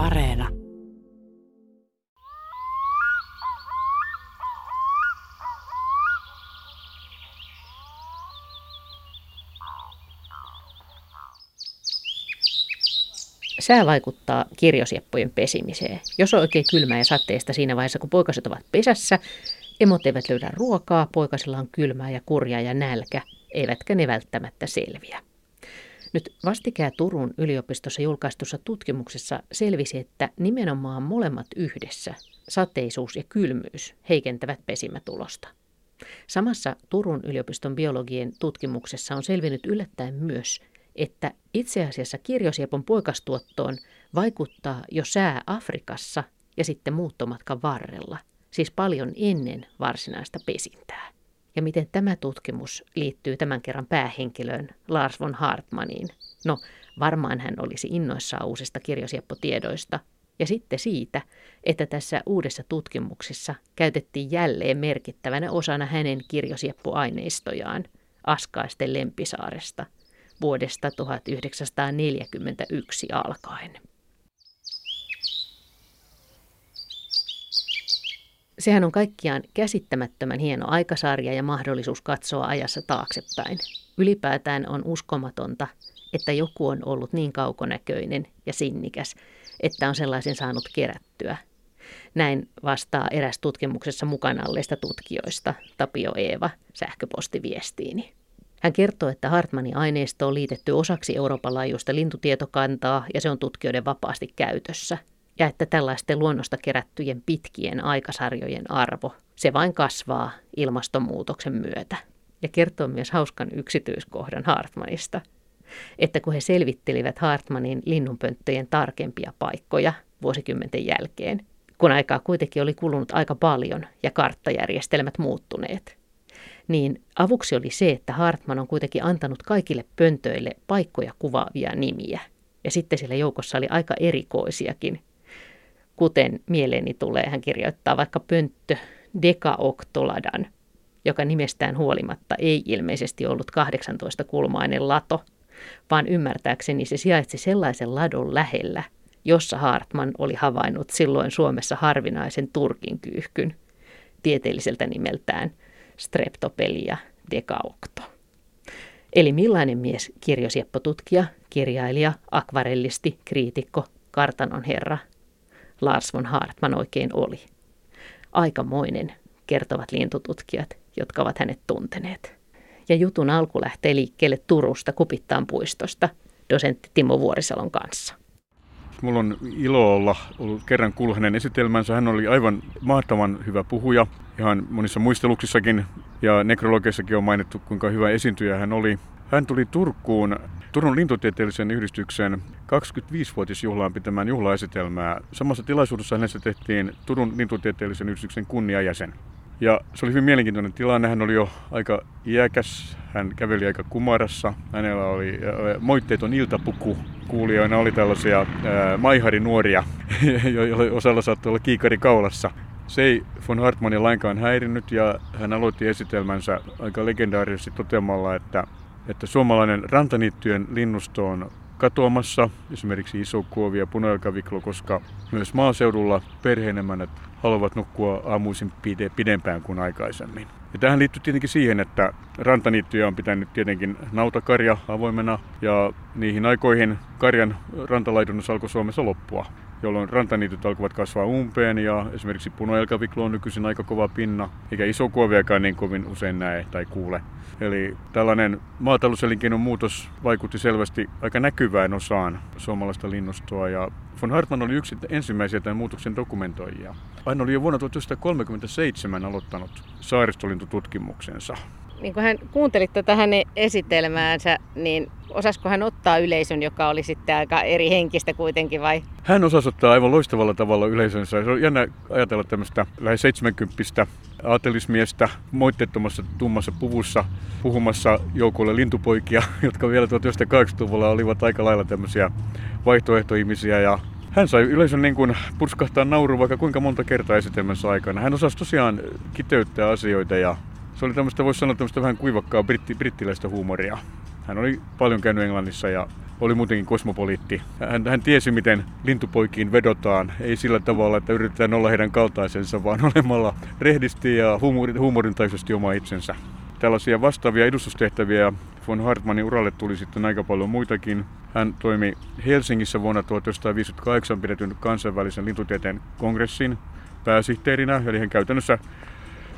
Areena. Sää vaikuttaa kirjosieppojen pesimiseen. Jos on oikein kylmää ja sateista siinä vaiheessa, kun poikaset ovat pesässä, emot eivät löydä ruokaa, poikasilla on kylmää ja kurja ja nälkä, eivätkä ne välttämättä selviä. Nyt vastikään Turun yliopistossa julkaistussa tutkimuksessa selvisi, että nimenomaan molemmat yhdessä, sateisuus ja kylmyys, heikentävät pesimätulosta. Samassa Turun yliopiston biologien tutkimuksessa on selvinnyt yllättäen myös, että itse asiassa kirjosiepon poikastuottoon vaikuttaa jo sää Afrikassa ja sitten muuttomatkan varrella, siis paljon ennen varsinaista pesintää ja miten tämä tutkimus liittyy tämän kerran päähenkilöön Lars von Hartmaniin. No, varmaan hän olisi innoissaan uusista kirjosieppotiedoista ja sitten siitä, että tässä uudessa tutkimuksessa käytettiin jälleen merkittävänä osana hänen kirjosieppoaineistojaan Askaisten Lempisaaresta vuodesta 1941 alkaen. Sehän on kaikkiaan käsittämättömän hieno aikasarja ja mahdollisuus katsoa ajassa taaksepäin. Ylipäätään on uskomatonta, että joku on ollut niin kaukonäköinen ja sinnikäs, että on sellaisen saanut kerättyä. Näin vastaa eräs tutkimuksessa mukana olleista tutkijoista, Tapio Eeva, sähköpostiviestiini. Hän kertoo, että Hartmanin aineisto on liitetty osaksi Euroopan laajuista lintutietokantaa ja se on tutkijoiden vapaasti käytössä – ja että tällaisten luonnosta kerättyjen pitkien aikasarjojen arvo, se vain kasvaa ilmastonmuutoksen myötä. Ja kertoo myös hauskan yksityiskohdan Hartmanista, että kun he selvittelivät Hartmanin linnunpönttöjen tarkempia paikkoja vuosikymmenten jälkeen, kun aikaa kuitenkin oli kulunut aika paljon ja karttajärjestelmät muuttuneet, niin avuksi oli se, että Hartman on kuitenkin antanut kaikille pöntöille paikkoja kuvaavia nimiä. Ja sitten siellä joukossa oli aika erikoisiakin, kuten mieleeni tulee, hän kirjoittaa vaikka pönttö Dekaoktoladan, joka nimestään huolimatta ei ilmeisesti ollut 18-kulmainen lato, vaan ymmärtääkseni se sijaitsi sellaisen ladon lähellä, jossa Hartman oli havainnut silloin Suomessa harvinaisen turkin kyyhkyn, tieteelliseltä nimeltään Streptopelia decaocto. Eli millainen mies kirjosieppotutkija, kirjailija, akvarellisti, kriitikko, kartanon herra Lars von Hartman oikein oli. Aikamoinen, kertovat lintututkijat, jotka ovat hänet tunteneet. Ja jutun alku lähtee liikkeelle Turusta Kupittaan puistosta dosentti Timo Vuorisalon kanssa. Mulla on ilo olla ollut kerran kuulla hänen esitelmänsä. Hän oli aivan mahtavan hyvä puhuja, ihan monissa muisteluksissakin ja nekrologissakin on mainittu, kuinka hyvä esiintyjä hän oli. Hän tuli Turkuun Turun lintutieteellisen yhdistyksen 25-vuotisjuhlaan pitämään juhlaesitelmää. Samassa tilaisuudessa hänessä tehtiin Turun lintutieteellisen yhdistyksen kunniajäsen. Ja se oli hyvin mielenkiintoinen tilanne. Hän oli jo aika iäkäs, hän käveli aika kumarassa. Hänellä oli moitteeton iltapuku. Kuulijoina oli tällaisia maiharinuoria, joilla osalla saattoi olla kiikari kaulassa. Se ei von Hartmannin lainkaan häirinnyt ja hän aloitti esitelmänsä aika legendaarisesti toteamalla, että suomalainen rantaniittyjen linnusto on katoamassa, esimerkiksi isokuovi ja punajalkaviklo, koska myös maaseudulla perheenemänät haluavat nukkua aamuisin pidempään kuin aikaisemmin. Ja tähän liittyy tietenkin siihen, että rantaniittyjä on pitänyt tietenkin nautakarja avoimena ja niihin aikoihin karjan rantalaidunnus alkoi Suomessa loppua jolloin rantaniityt alkoivat kasvaa umpeen ja esimerkiksi punajalkaviklo on nykyisin aika kova pinna, eikä isokuoviakaan niin kovin usein näe tai kuule. Eli tällainen maatalouselinkeinon muutos vaikutti selvästi aika näkyvään osaan suomalaista linnustoa ja von Hartmann oli yksi ensimmäisiä tämän muutoksen dokumentoijia. Hän oli jo vuonna 1937 aloittanut saaristolintututkimuksensa niin kun hän kuunteli tätä hänen esitelmäänsä, niin osasko hän ottaa yleisön, joka oli sitten aika eri henkistä kuitenkin vai? Hän osasi ottaa aivan loistavalla tavalla yleisönsä. Se on jännä ajatella tämmöistä lähes 70 aatelismiestä moitteettomassa tummassa puvussa puhumassa joukolle lintupoikia, jotka vielä 1980-luvulla olivat aika lailla tämmöisiä vaihtoehtoihmisiä ja hän sai yleisön niin kuin purskahtaa nauru vaikka kuinka monta kertaa esitelmässä aikana. Hän osasi tosiaan kiteyttää asioita ja se oli tämmöistä, voisi sanoa tämmöistä vähän kuivakkaa britti, brittiläistä huumoria. Hän oli paljon käynyt Englannissa ja oli muutenkin kosmopoliitti. Hän, hän tiesi, miten lintupoikiin vedotaan. Ei sillä tavalla, että yritetään olla heidän kaltaisensa, vaan olemalla rehdisti ja huumorin, huumorintaisesti oma itsensä. Tällaisia vastaavia edustustehtäviä von Hartmannin uralle tuli sitten aika paljon muitakin. Hän toimi Helsingissä vuonna 1958 pidetyn kansainvälisen lintutieteen kongressin pääsihteerinä, eli hän käytännössä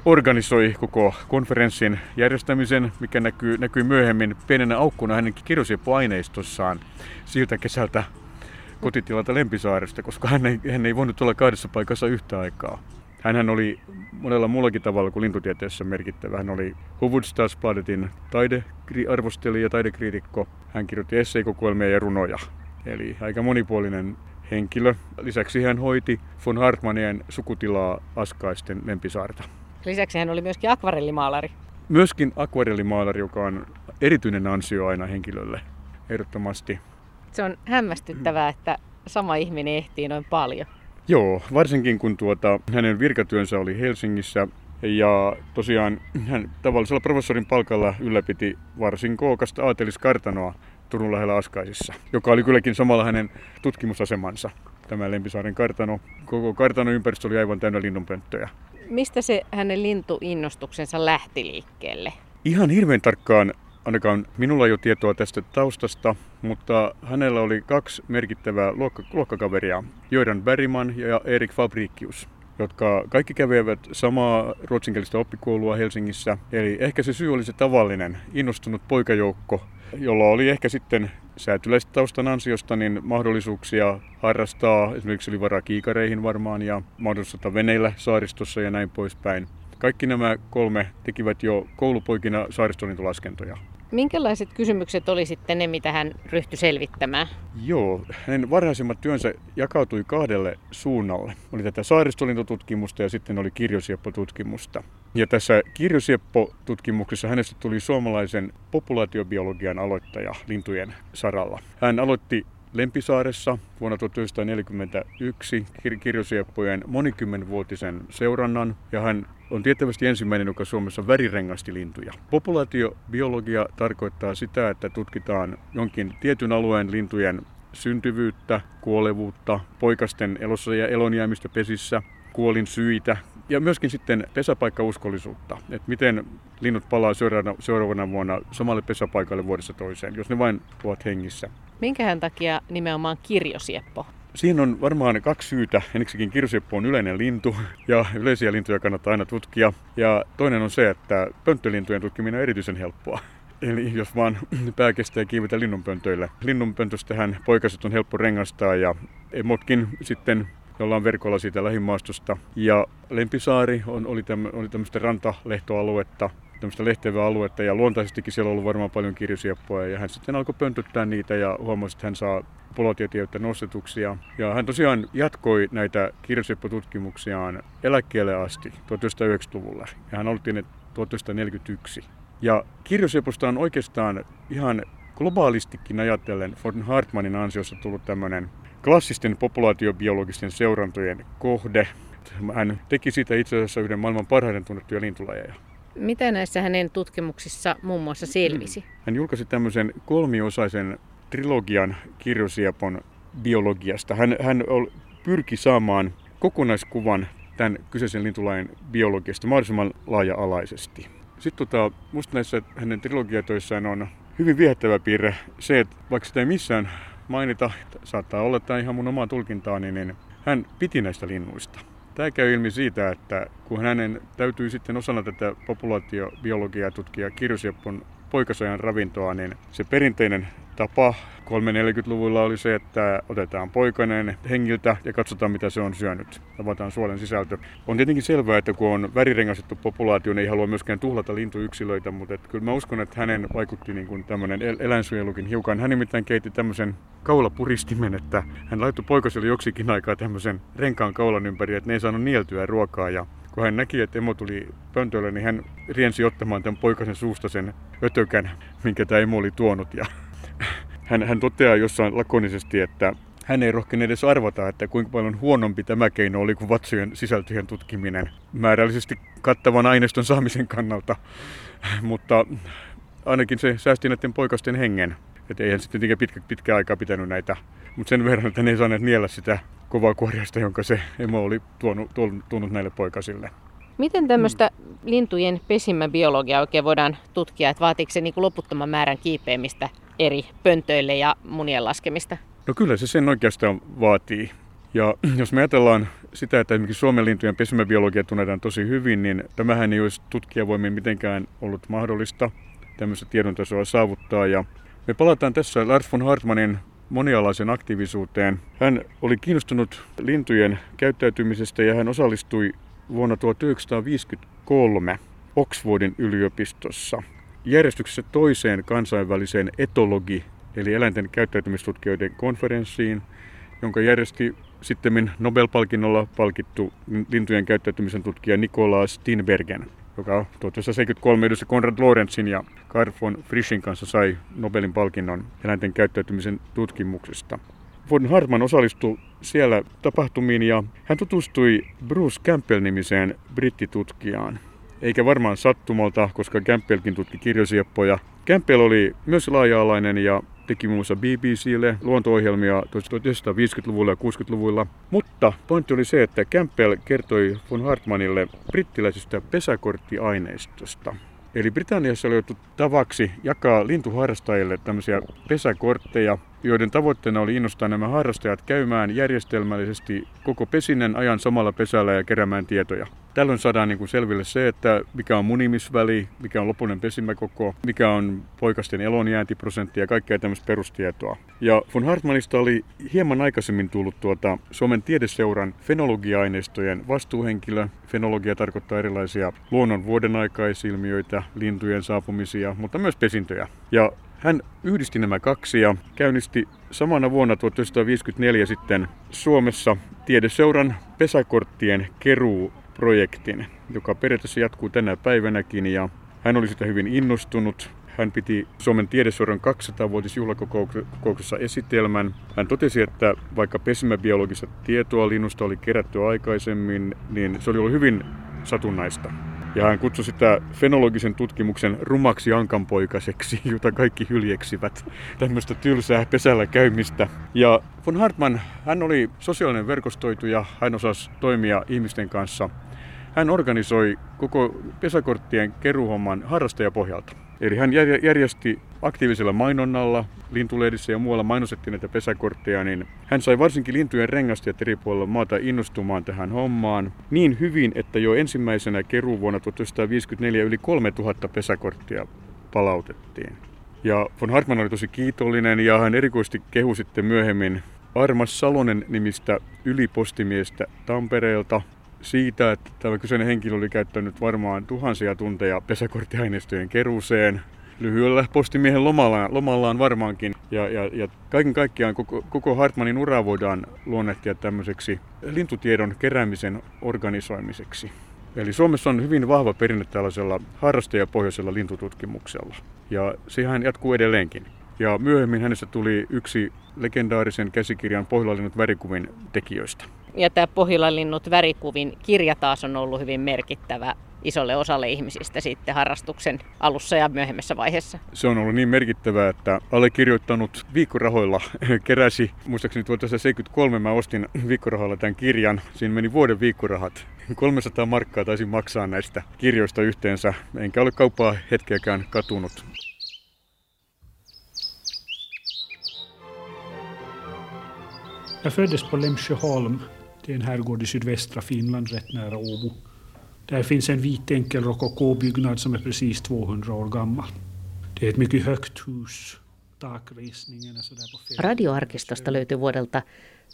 organisoi koko konferenssin järjestämisen, mikä näkyy, näkyy myöhemmin pienenä aukkuna hänen kirjosieppuaineistossaan siltä kesältä kotitilalta Lempisaaresta, koska hän ei, hän ei voinut olla kahdessa paikassa yhtä aikaa. Hänhän oli monella muullakin tavalla kuin lintutieteessä merkittävä. Hän oli Hufvudstadsbladetin taidearvostelija ja taidekriitikko. Hän kirjoitti esseikokoelmia ja runoja. Eli aika monipuolinen henkilö. Lisäksi hän hoiti von Hartmanien sukutilaa Askaisten Lempisaarta. Lisäksi hän oli myöskin akvarellimaalari. Myöskin akvarellimaalari, joka on erityinen ansio aina henkilölle, ehdottomasti. Se on hämmästyttävää, että sama ihminen ehtii noin paljon. Joo, varsinkin kun tuota, hänen virkatyönsä oli Helsingissä ja tosiaan hän tavallisella professorin palkalla ylläpiti varsin kookasta aateliskartanoa Turun lähellä Askaisissa, joka oli kylläkin samalla hänen tutkimusasemansa. Tämä Lempisaaren kartano, koko kartanon ympäristö oli aivan täynnä linnunpönttöjä. Mistä se hänen lintuinnostuksensa lähti liikkeelle? Ihan hirveän tarkkaan ainakaan minulla ei ole tietoa tästä taustasta, mutta hänellä oli kaksi merkittävää luokka- luokkakaveria, Jordan Berryman ja Erik Fabricius, jotka kaikki kävivät samaa ruotsinkielistä oppikoulua Helsingissä. Eli ehkä se syy oli se tavallinen, innostunut poikajoukko, jolla oli ehkä sitten säätyläistaustan ansiosta niin mahdollisuuksia harrastaa, esimerkiksi oli varaa kiikareihin varmaan ja mahdollisuutta veneillä saaristossa ja näin poispäin. Kaikki nämä kolme tekivät jo koulupoikina saaristolintulaskentoja. Minkälaiset kysymykset oli sitten ne, mitä hän ryhtyi selvittämään? Joo, hänen varhaisimmat työnsä jakautui kahdelle suunnalle. Oli tätä saaristolintututkimusta ja sitten oli kirjosieppotutkimusta. Ja tässä kirjosieppo-tutkimuksessa hänestä tuli suomalaisen populaatiobiologian aloittaja lintujen saralla. Hän aloitti Lempisaaressa vuonna 1941 kir- kirjosieppojen monikymmenvuotisen seurannan ja hän on tiettävästi ensimmäinen, joka Suomessa värirengasti lintuja. Populaatiobiologia tarkoittaa sitä, että tutkitaan jonkin tietyn alueen lintujen syntyvyyttä, kuolevuutta, poikasten elossa ja elonjäämistä pesissä, kuolin syitä ja myöskin sitten pesäpaikkauskollisuutta, että miten linnut palaa seuraavana, seuraavana vuonna samalle pesäpaikalle vuodessa toiseen, jos ne vain ovat hengissä. Minkähän takia nimenomaan kirjosieppo? Siinä on varmaan kaksi syytä. Ensiksikin kirjosieppo on yleinen lintu ja yleisiä lintuja kannattaa aina tutkia. Ja toinen on se, että pönttölintujen tutkiminen on erityisen helppoa. Eli jos vaan pää kestää kiivetä linnunpöntöille. Linnunpöntöstähän poikaset on helppo rengastaa ja emotkin sitten jolla on verkolla siitä lähimaastosta. Ja Lempisaari on, oli, täm, oli tämmöistä rantalehtoaluetta, tämmöistä lehtevää aluetta ja luontaisestikin siellä on ollut varmaan paljon kirjosieppoja ja hän sitten alkoi pöntöttää niitä ja huomasi, että hän saa polotieteiltä nostetuksia. Ja hän tosiaan jatkoi näitä kirjosieppo-tutkimuksiaan eläkkeelle asti 1990-luvulla ja hän oltiin 1941. Ja kirjosieposta on oikeastaan ihan globaalistikin ajatellen von Hartmanin ansiosta tullut tämmöinen klassisten populaatiobiologisten seurantojen kohde. Hän teki siitä itse asiassa yhden maailman parhaiten tunnettuja lintulajeja. Mitä näissä hänen tutkimuksissa muun muassa selvisi? Hän julkaisi tämmöisen kolmiosaisen trilogian kirjosiepon biologiasta. Hän, hän pyrki saamaan kokonaiskuvan tämän kyseisen lintulajin biologiasta mahdollisimman laaja-alaisesti. Sitten tota, musta näissä hänen trilogiatoissaan on hyvin viehättävä piirre se, että vaikka sitä ei missään mainita, saattaa olla tämä ihan mun omaa tulkintaani, niin hän piti näistä linnuista. Tämä käy ilmi siitä, että kun hänen täytyy sitten osana tätä populaatiobiologiaa tutkia kirjosieppon poikasajan ravintoa, niin se perinteinen tapa 340-luvulla oli se, että otetaan poikainen hengiltä ja katsotaan mitä se on syönyt. Tavataan suolen sisältö. On tietenkin selvää, että kun on värirengastettu populaatio, niin ei halua myöskään tuhlata lintuyksilöitä, mutta et kyllä mä uskon, että hänen vaikutti niin kuin tämmöinen el- eläinsuojelukin hiukan. Hän nimittäin keitti tämmöisen kaulapuristimen, että hän laittoi poikaselle joksikin aikaa tämmöisen renkaan kaulan ympäri, että ne ei saanut nieltyä ruokaa ja kun hän näki, että emo tuli pöntölle, niin hän riensi ottamaan tämän poikasen suusta sen ötökän, minkä tämä emo oli tuonut. Ja hän, hän toteaa jossain lakonisesti, että hän ei rohkene edes arvata, että kuinka paljon huonompi tämä keino oli kuin vatsojen sisältöjen tutkiminen määrällisesti kattavan aineiston saamisen kannalta. Mutta ainakin se säästi näiden poikasten hengen. Että eihän sitten tietenkin pitkä, pitkä aikaa pitänyt näitä, mutta sen verran, että ne ei saaneet niellä sitä kovaa kuoriasta, jonka se emo oli tuonut, tuonut näille poikasille. Miten tämmöistä lintujen pesimäbiologiaa oikein voidaan tutkia, että vaatiiko se niin kuin loputtoman määrän kiipeämistä eri pöntöille ja munien laskemista? No kyllä se sen oikeastaan vaatii. Ja jos me ajatellaan sitä, että esimerkiksi Suomen lintujen pesimäbiologia tunnetaan tosi hyvin, niin tämähän ei olisi tutkijavoimin mitenkään ollut mahdollista tämmöistä tiedontasoa saavuttaa. Ja me palataan tässä Lars von Hartmanin monialaisen aktiivisuuteen. Hän oli kiinnostunut lintujen käyttäytymisestä ja hän osallistui vuonna 1953 Oxfordin yliopistossa järjestyksessä toiseen kansainväliseen etologi- eli eläinten käyttäytymistutkijoiden konferenssiin, jonka järjesti sitten Nobel-palkinnolla palkittu lintujen käyttäytymisen tutkija Nikolaas Tinbergen, joka 1973 yhdessä Konrad Lorenzin ja Karl von Frischin kanssa sai Nobelin palkinnon eläinten käyttäytymisen tutkimuksesta. Von Hartman osallistui siellä tapahtumiin ja hän tutustui Bruce Campbell-nimiseen brittitutkijaan. Eikä varmaan sattumalta, koska Campbellkin tutki kirjosieppoja. Campbell oli myös laaja-alainen ja teki muun muassa BBClle luonto-ohjelmia 1950-luvulla ja 60-luvulla. Mutta pointti oli se, että Campbell kertoi von Hartmanille brittiläisestä pesäkorttiaineistosta. Eli Britanniassa oli tavaksi jakaa lintuharrastajille tämmöisiä pesäkortteja, joiden tavoitteena oli innostaa nämä harrastajat käymään järjestelmällisesti koko pesinen ajan samalla pesällä ja keräämään tietoja. Tällöin saadaan niin kuin selville se, että mikä on munimisväli, mikä on lopullinen pesimäkoko, mikä on poikasten elonjääntiprosentti ja kaikkea tämmöistä perustietoa. Ja von Hartmanista oli hieman aikaisemmin tullut tuota Suomen tiedeseuran fenologia-aineistojen vastuuhenkilö. Fenologia tarkoittaa erilaisia luonnon vuodenaikaisilmiöitä, lintujen saapumisia, mutta myös pesintöjä. Ja hän yhdisti nämä kaksi ja käynnisti samana vuonna 1954 sitten Suomessa Tiedeseuran pesäkorttien keruuprojektin, joka periaatteessa jatkuu tänä päivänäkin ja hän oli sitä hyvin innostunut. Hän piti Suomen tiedeseuran 200-vuotisjuhlakokouksessa esitelmän. Hän totesi, että vaikka pesimäbiologista tietoa linnusta oli kerätty aikaisemmin, niin se oli ollut hyvin satunnaista. Ja hän kutsui sitä fenologisen tutkimuksen rumaksi ankanpoikaseksi, jota kaikki hyljeksivät. Tämmöistä tylsää pesällä käymistä. Ja von Hartmann, hän oli sosiaalinen verkostoituja, hän osasi toimia ihmisten kanssa. Hän organisoi koko pesäkorttien keruuhomman harrastajapohjalta. Eli hän järjesti aktiivisella mainonnalla, lintulehdissä ja muualla mainostettiin näitä pesäkortteja, niin hän sai varsinkin lintujen rengastajat eri puolilla maata innostumaan tähän hommaan niin hyvin, että jo ensimmäisenä keruuvuonna 1954 yli 3000 pesäkorttia palautettiin. Ja von Hartmann oli tosi kiitollinen ja hän erikoisesti kehui sitten myöhemmin Armas Salonen nimistä ylipostimiestä Tampereelta, siitä, että tämä kyseinen henkilö oli käyttänyt varmaan tuhansia tunteja pesäkorttiaineistojen keruuseen. Lyhyellä postimiehen lomallaan, lomallaan varmaankin. Ja, ja, ja kaiken kaikkiaan koko, koko Hartmanin ura voidaan luonnehtia tämmöiseksi lintutiedon keräämisen organisoimiseksi. Eli Suomessa on hyvin vahva perinne tällaisella harrastajapohjaisella lintututkimuksella. Ja sehän jatkuu edelleenkin. Ja myöhemmin hänestä tuli yksi legendaarisen käsikirjan Pohjolalinnut värikuvin tekijöistä. Ja tämä Pohjolalinnut värikuvin kirja taas on ollut hyvin merkittävä isolle osalle ihmisistä sitten harrastuksen alussa ja myöhemmässä vaiheessa. Se on ollut niin merkittävää, että allekirjoittanut viikkorahoilla keräsi, muistaakseni 1973 mä ostin viikkorahalla tämän kirjan, siinä meni vuoden viikkorahat. 300 markkaa taisin maksaa näistä kirjoista yhteensä, enkä ole kauppaa hetkeäkään katunut. Jag föddes på Lemsjöholm. Det är en herrgård i sydvästra Finland, rätt nära Åbo. Där finns en vit enkel rokokobyggnad som är precis 200 år gammal. Det är ett mycket högt hus. Radioarkistosta löytyy vuodelta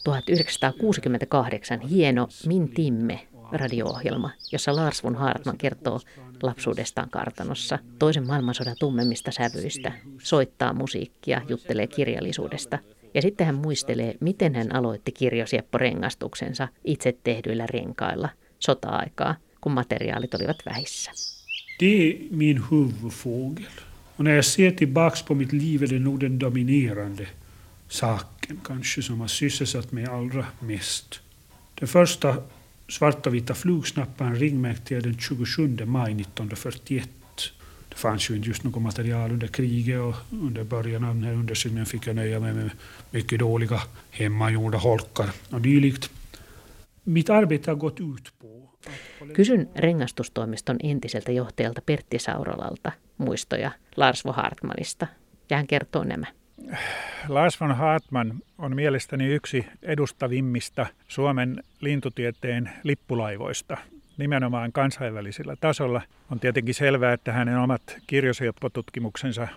1968 hieno Min Timme radio-ohjelma, jossa Lars von Hartman kertoo lapsuudestaan kartanossa, toisen maailmansodan tummemmista sävyistä, soittaa musiikkia, juttelee kirjallisuudesta – ja sitten hän muistelee, miten hän aloitti kirjosiepporengastuksensa itse tehdyillä renkailla sota-aikaa, kun materiaalit olivat vähissä. Det är min huvudfågel. Och när jag ser tillbaks på mitt liv är det nog den dominerande saken kanske som har sysselsatt mig allra mest. Den första svarta vita flugsnapparen ringmärkte jag den 27 maj 1941. det fanns ju inte just något material under kriget och under början av den här undersökningen fick jag nöja mig med mycket dåliga hemmagjorda holkar och dylikt. Mitt arbete har gått ut på Kysyn rengastustoimiston entiseltä johtajalta Pertti Saurolalta muistoja Lars von Hartmanista, ja hän kertoo nämä. Lars von Hartman on mielestäni yksi edustavimmista Suomen lintutieteen lippulaivoista nimenomaan kansainvälisellä tasolla. On tietenkin selvää, että hänen omat kirjosieppotutkimuksensa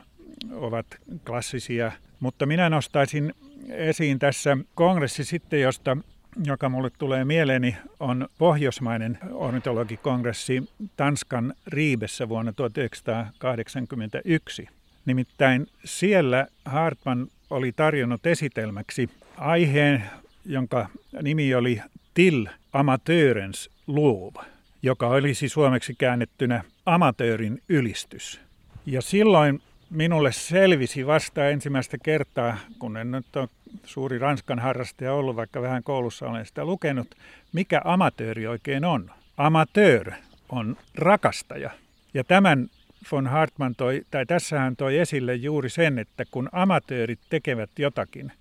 ovat klassisia, mutta minä nostaisin esiin tässä kongressi sitten, josta joka mulle tulee mieleeni, on pohjoismainen ornitologikongressi Tanskan Riibessä vuonna 1981. Nimittäin siellä Hartman oli tarjonnut esitelmäksi aiheen, jonka nimi oli Till amatörens lov, joka olisi suomeksi käännettynä amatöörin ylistys. Ja silloin minulle selvisi vasta ensimmäistä kertaa, kun en nyt ole suuri Ranskan harrastaja ollut, vaikka vähän koulussa olen sitä lukenut, mikä amatööri oikein on. Amateur on rakastaja. Ja tämän von Hartmann toi, tai tässä hän toi esille juuri sen, että kun amatöörit tekevät jotakin,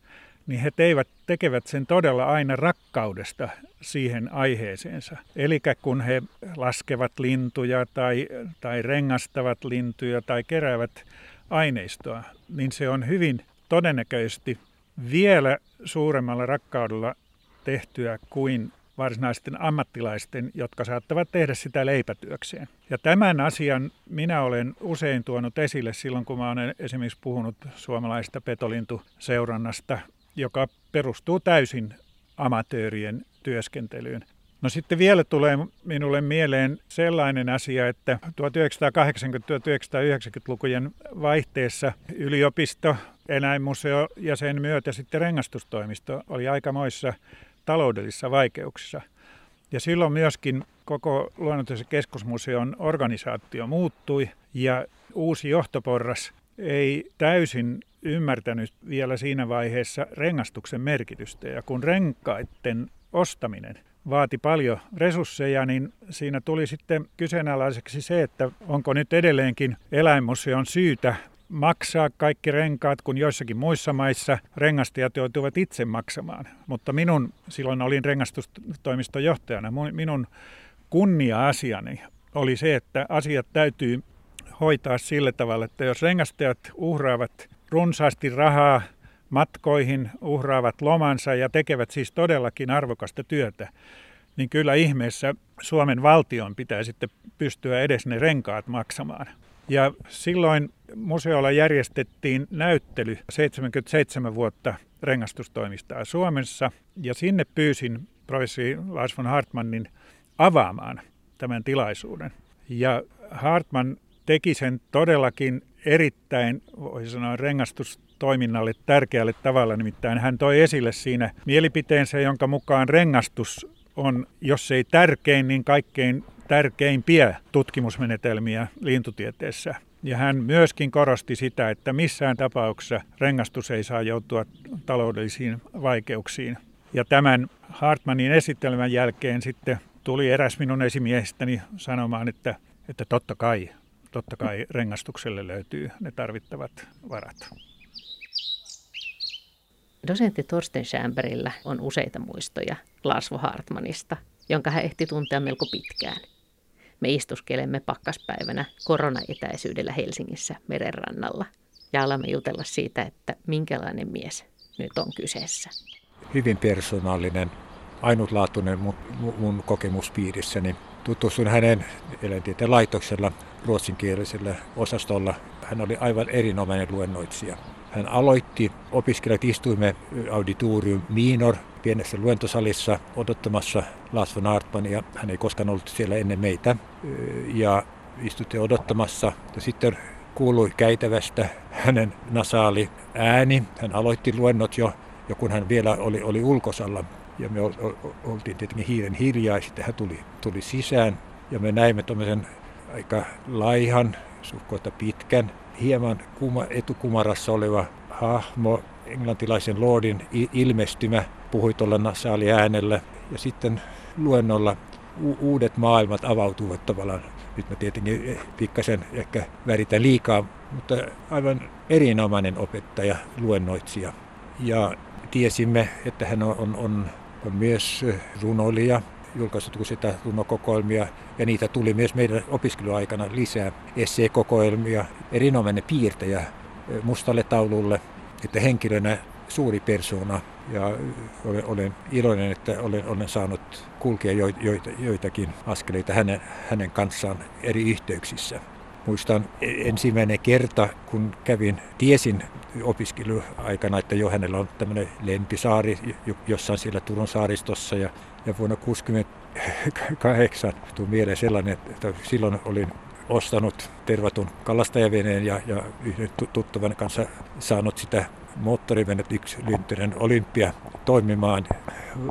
niin he teivät, tekevät sen todella aina rakkaudesta siihen aiheeseensa. Eli kun he laskevat lintuja tai, tai rengastavat lintuja tai keräävät aineistoa, niin se on hyvin todennäköisesti vielä suuremmalla rakkaudella tehtyä kuin varsinaisten ammattilaisten, jotka saattavat tehdä sitä leipätyökseen. Ja tämän asian minä olen usein tuonut esille silloin, kun mä olen esimerkiksi puhunut suomalaista petolintuseurannasta, joka perustuu täysin amatöörien työskentelyyn. No sitten vielä tulee minulle mieleen sellainen asia, että 1980-1990-lukujen vaihteessa yliopisto, eläinmuseo ja sen myötä sitten rengastustoimisto oli aikamoissa taloudellisissa vaikeuksissa. Ja silloin myöskin koko luonnontieteellisen keskusmuseon organisaatio muuttui ja uusi johtoporras ei täysin ymmärtänyt vielä siinä vaiheessa rengastuksen merkitystä. Ja kun renkaiden ostaminen vaati paljon resursseja, niin siinä tuli sitten kyseenalaiseksi se, että onko nyt edelleenkin eläinmuseon syytä maksaa kaikki renkaat, kun joissakin muissa maissa rengastajat joutuivat itse maksamaan. Mutta minun, silloin olin rengastustoimiston johtajana, minun kunnia-asiani oli se, että asiat täytyy hoitaa sillä tavalla, että jos rengastajat uhraavat runsaasti rahaa matkoihin, uhraavat lomansa ja tekevät siis todellakin arvokasta työtä, niin kyllä ihmeessä Suomen valtion pitää sitten pystyä edes ne renkaat maksamaan. Ja silloin museolla järjestettiin näyttely 77 vuotta rengastustoimistaa Suomessa ja sinne pyysin professori Lars von Hartmannin avaamaan tämän tilaisuuden. Ja Hartman teki sen todellakin erittäin, voisi sanoa, rengastustoiminnalle tärkeälle tavalla. Nimittäin hän toi esille siinä mielipiteensä, jonka mukaan rengastus on, jos ei tärkein, niin kaikkein tärkeimpiä tutkimusmenetelmiä lintutieteessä. Ja hän myöskin korosti sitä, että missään tapauksessa rengastus ei saa joutua taloudellisiin vaikeuksiin. Ja tämän Hartmanin esittelmän jälkeen sitten tuli eräs minun esimiehistäni sanomaan, että, että totta kai, totta kai rengastukselle löytyy ne tarvittavat varat. Dosentti Torsten Schämberillä on useita muistoja Lars Hartmanista, jonka hän ehti tuntea melko pitkään. Me istuskelemme pakkaspäivänä koronaetäisyydellä Helsingissä merenrannalla ja alamme jutella siitä, että minkälainen mies nyt on kyseessä. Hyvin persoonallinen, ainutlaatuinen mun, mun kokemuspiirissäni. Tutustuin hänen eläintieteen laitoksella ruotsinkielisellä osastolla. Hän oli aivan erinomainen luennoitsija. Hän aloitti, opiskelijat istuimme auditorium minor pienessä luentosalissa odottamassa Lars von Artman ja hän ei koskaan ollut siellä ennen meitä. Ja istuttiin odottamassa ja sitten kuului käytävästä hänen nasaali ääni. Hän aloitti luennot jo, jo kun hän vielä oli, oli ulkosalla. Ja me oltiin tietenkin hiiren hiljaa ja sitten hän tuli, tuli sisään. Ja me näimme tuommoisen aika laihan, suhkoita pitkän, hieman kuma, etukumarassa oleva hahmo, englantilaisen lordin ilmestymä, puhui tuolla nasaali äänellä. Ja sitten luennolla u- uudet maailmat avautuvat tavallaan. Nyt mä tietenkin pikkasen ehkä väritän liikaa, mutta aivan erinomainen opettaja, luennoitsija. Ja tiesimme, että hän on, on, myös runoilija, julkaissut sitä runokokoelmia ja niitä tuli myös meidän opiskeluaikana lisää esseekokoelmia, erinomainen piirtäjä mustalle taululle, että henkilönä suuri persona ja olen, olen iloinen, että olen, olen saanut kulkea jo, jo, joitakin askeleita hänen, hänen kanssaan eri yhteyksissä. Muistan ensimmäinen kerta, kun kävin, tiesin opiskeluaikana, että jo hänellä on tämmöinen lempisaari jossain siellä Turun saaristossa ja, ja vuonna 1968 tuli mieleen sellainen, että silloin olin ostanut tervatun kalastajaveneen ja, ja yhden tuttavan kanssa saanut sitä moottorivenet yksi Lyntynen Olympia toimimaan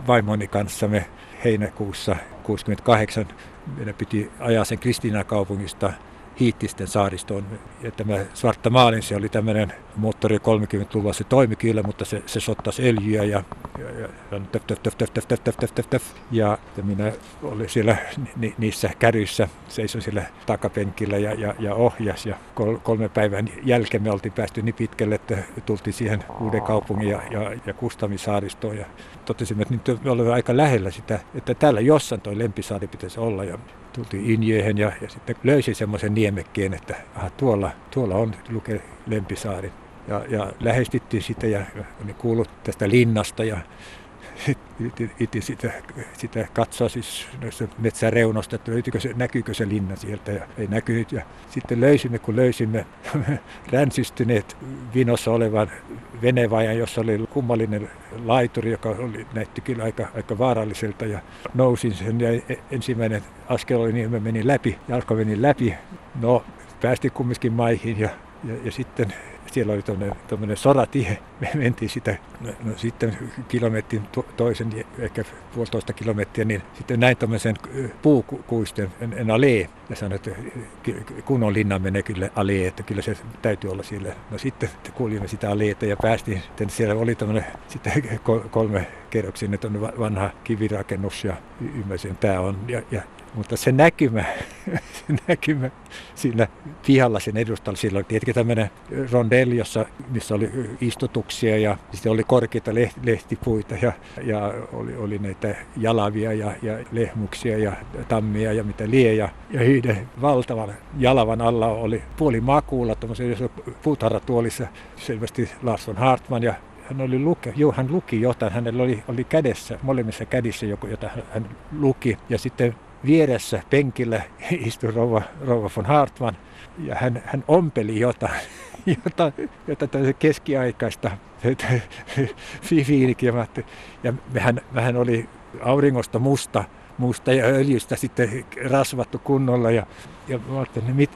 vaimoni kanssa me heinäkuussa 68. Meidän piti ajaa sen Kristiina kaupungista Hiittisten saaristoon. Ja tämä Svarta Maalin, se oli tämmöinen moottori 30-luvulla, se toimi kyllä, mutta se, se sottasi öljyä ja, ja, ja, töf, töf, töf, töf, töf, töf, töf, töf, ja minä olin siellä ni, niissä käryissä, seisoin siellä takapenkillä ja, ja, ja ohjas. Ja kol, kolme päivän jälkeen me oltiin päästy niin pitkälle, että tultiin siihen uuden kaupungin ja, ja, ja Kustamin saaristoon. Ja totesimme, että nyt me olemme aika lähellä sitä, että täällä jossain toi lempisaari pitäisi olla. Ja tultiin Injöhen ja, ja sitten löysin semmoisen niemekkeen, että aha, tuolla, tuolla on Luke Lempisaari. Ja, ja lähestyttiin sitä ja oli kuullut tästä linnasta ja iti sitä, sitä katsoa siis metsän reunosta, että löytyykö se, näkyykö se linna sieltä ja ei näkynyt. Ja sitten löysimme, kun löysimme ränsistyneet vinossa olevan venevajan, jossa oli kummallinen laituri, joka oli, näytti kyllä aika, aika vaaralliselta ja nousin sen ja e, ensimmäinen askel oli niin, että menin läpi, jalka meni läpi. No, päästiin kumminkin maihin ja, ja, ja sitten siellä oli tuommoinen soratie. Me mentiin sitä no, no sitten kilometrin to, toisen, ehkä puolitoista kilometriä, niin sitten näin tuommoisen puukuisten en, alee. Ja sanoin, että kunnon linna menee kyllä alee, että kyllä se täytyy olla siellä. No sitten kuulimme sitä aleeta ja päästiin, sitten siellä oli tämmöinen sitten kolme kerroksinen vanha kivirakennus ja ymmärsin, tämä on. Ja, ja mutta se näkymä, se näkymä siinä pihalla sen edustalla, sillä oli tietenkin tämmöinen rondelli, jossa, missä oli istutuksia ja sitten oli korkeita lehtipuita ja, ja oli, oli näitä jalavia ja, ja lehmuksia ja tammia ja mitä lie. Ja, ja yhden valtavan jalavan alla oli puoli makuulla, tuollaisessa puutarhatuolissa selvästi Lars von Hartman ja hän oli luke, joo, hän luki jotain, hänellä oli, oli kädessä, molemmissa kädissä joku, jota hän luki. Ja sitten vieressä penkillä istui rouva, rouva von Hartman ja hän, hän ompeli jotain, jota, jota keskiaikaista fifiinikin. Ja mehän, mehän oli auringosta musta, musta ja öljystä sitten rasvattu kunnolla. Ja, ja mä ajattelin, mit,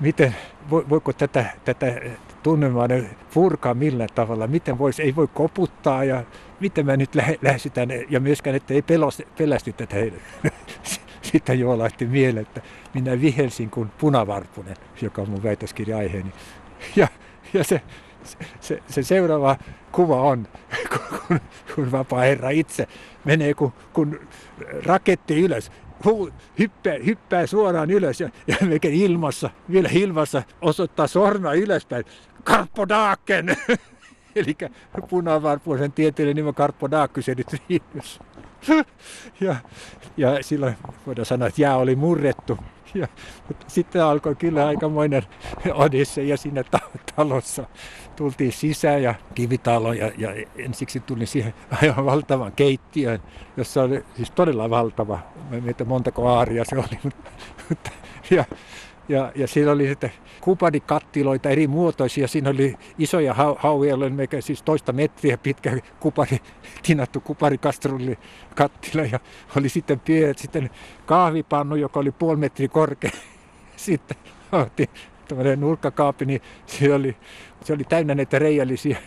miten, voiko tätä, tätä tunnelmaa purkaa millään tavalla, miten voisi, ei voi koputtaa ja miten mä nyt lähestytän ja myöskään, että ei pelästytä heidät. Sitten jo lähti mieleen, että minä vihelsin kuin punavarpunen, joka on mun väitöskirja-aiheeni. Ja, ja se, se, se seuraava kuva on, kun, kun vapaa herra itse menee kun, kun raketti ylös, huu, hyppää, hyppää suoraan ylös ja, ja ilmassa, vielä ilmassa osoittaa sormea ylöspäin. Karpodaaken! Eli punavarpuisen tieteellinen nimi Karpodaakkys nyt ja, ja silloin voidaan sanoa, että jää oli murrettu. Ja, mutta sitten alkoi kyllä aikamoinen odisse ja siinä talossa tultiin sisään ja kivitalo ja, ja ensiksi tuli siihen aivan valtavan keittiön, jossa oli siis todella valtava. Mietin montako aaria se oli. Mutta, ja, ja, ja siinä oli sitten kuparikattiloita eri muotoisia. Siinä oli isoja hauja, mikä siis toista metriä pitkä kupari, tinattu kuparikastrulli kattila. Ja oli sitten pienet sitten kahvipannu, joka oli puoli metriä korkea. Sitten otti tämmöinen nurkkakaapi, niin se oli, se oli täynnä näitä reijällisiä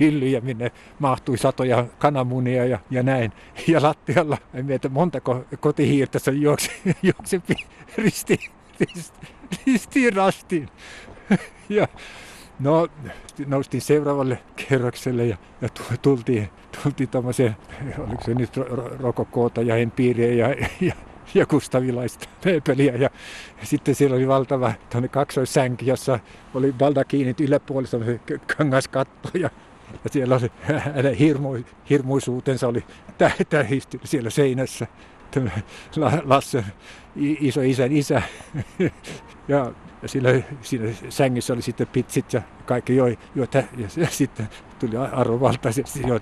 hyllyjä, minne mahtui satoja kananmunia ja, ja näin. Ja lattialla, en mieti montako kotihiirtä se juoksi, juoksi risti, risti, ristiin rastiin. Ja no, noustiin seuraavalle kerrokselle ja, ja tultiin, tultiin tämmöiseen, oliko se nyt rokokoota ja empiiriä ja, ja ja kustavilaista mööpeliä. Ja sitten siellä oli valtava kaksoissänki, jossa oli baldakiinit yläpuolissa kangaskatto ja ja siellä oli hänen hirmu, hirmuisuutensa oli tähisty siellä seinässä. Lasse, iso isän isä. ja sillä, siinä sängyssä oli sitten pitsit ja kaikki joi, joi ja, sitten tuli arvovaltaisesti jo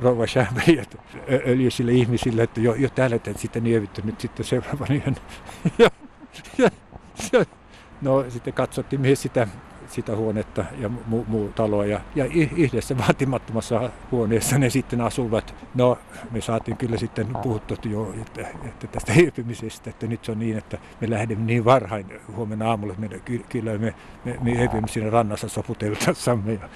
rouva Schämberg, että öljyisille ihmisille, että jo, jo täällä että sitten nievitty nyt sitten seuraavan yön. ja, ja, ja, no sitten katsottiin myös sitä sitä huonetta ja muu, muu taloa. Ja, ja yhdessä vaatimattomassa huoneessa ne sitten asuvat. No, me saatiin kyllä sitten puhuttua jo, että, että tästä hiipimisestä, että nyt se on niin, että me lähdemme niin varhain huomenna aamulla, että me, kyllä me, me, me hiipimme siinä rannassa soputeltassamme ja,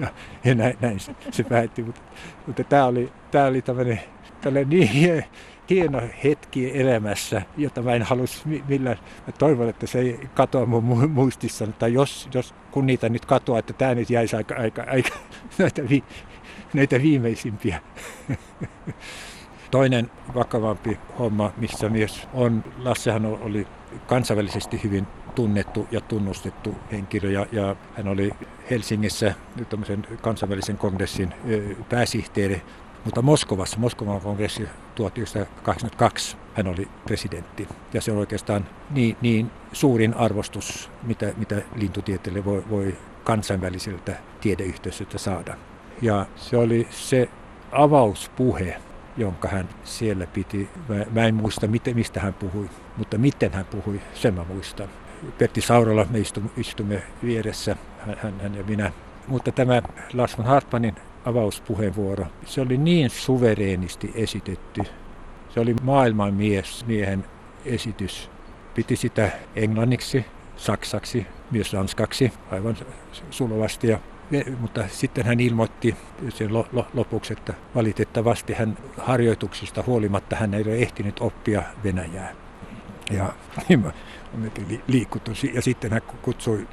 ja, ja näin, näin se, se päättyi. Mutta, mutta tämä oli, tämä oli tämmöinen, tällainen niin hieno hetki elämässä, jota mä en halus millään. Mä toivon, että se ei katoa mun muistissa, tai jos, jos kun niitä nyt katoaa, että tämä nyt jäisi aika, aika, aika näitä, vi, näitä viimeisimpiä. Toinen vakavampi homma, missä myös on, Lassehan oli kansainvälisesti hyvin tunnettu ja tunnustettu henkilö ja, ja hän oli Helsingissä kansainvälisen kongressin pääsihteeri mutta Moskovassa, Moskovan kongressi 1982, hän oli presidentti. Ja se on oikeastaan niin, niin suurin arvostus, mitä, mitä lintutieteelle voi, voi kansainväliseltä tiedeyhteisöltä saada. Ja se oli se avauspuhe, jonka hän siellä piti. Mä, mä en muista, miten, mistä hän puhui, mutta miten hän puhui, sen mä muistan. Pertti Saurala, me istumme, istumme vieressä, hän, hän ja minä. Mutta tämä Lars von Hartmanin avauspuheenvuoro. Se oli niin suvereenisti esitetty. Se oli maailman mies, miehen esitys. Piti sitä englanniksi, saksaksi, myös ranskaksi, aivan sulovasti. Ja, mutta sitten hän ilmoitti sen lopuksi, että valitettavasti hän harjoituksista huolimatta hän ei ole ehtinyt oppia Venäjää. Ja niin mä liikuttu. Ja sitten hän kutsui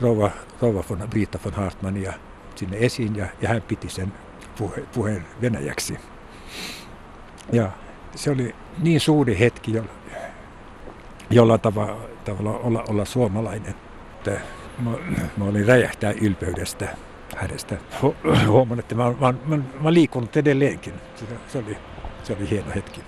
rouva, rouva von Brita von Hartmannia sinne esiin ja, ja hän piti sen puhe, puheen venäjäksi. Ja se oli niin suuri hetki, jolla, jolla tavalla, tavalla olla, olla suomalainen. Että mä, mä olin räjähtää ylpeydestä hänestä. Huomaan, että mä, mä, mä, mä liikunut edelleenkin. Se, se, oli, se oli hieno hetki.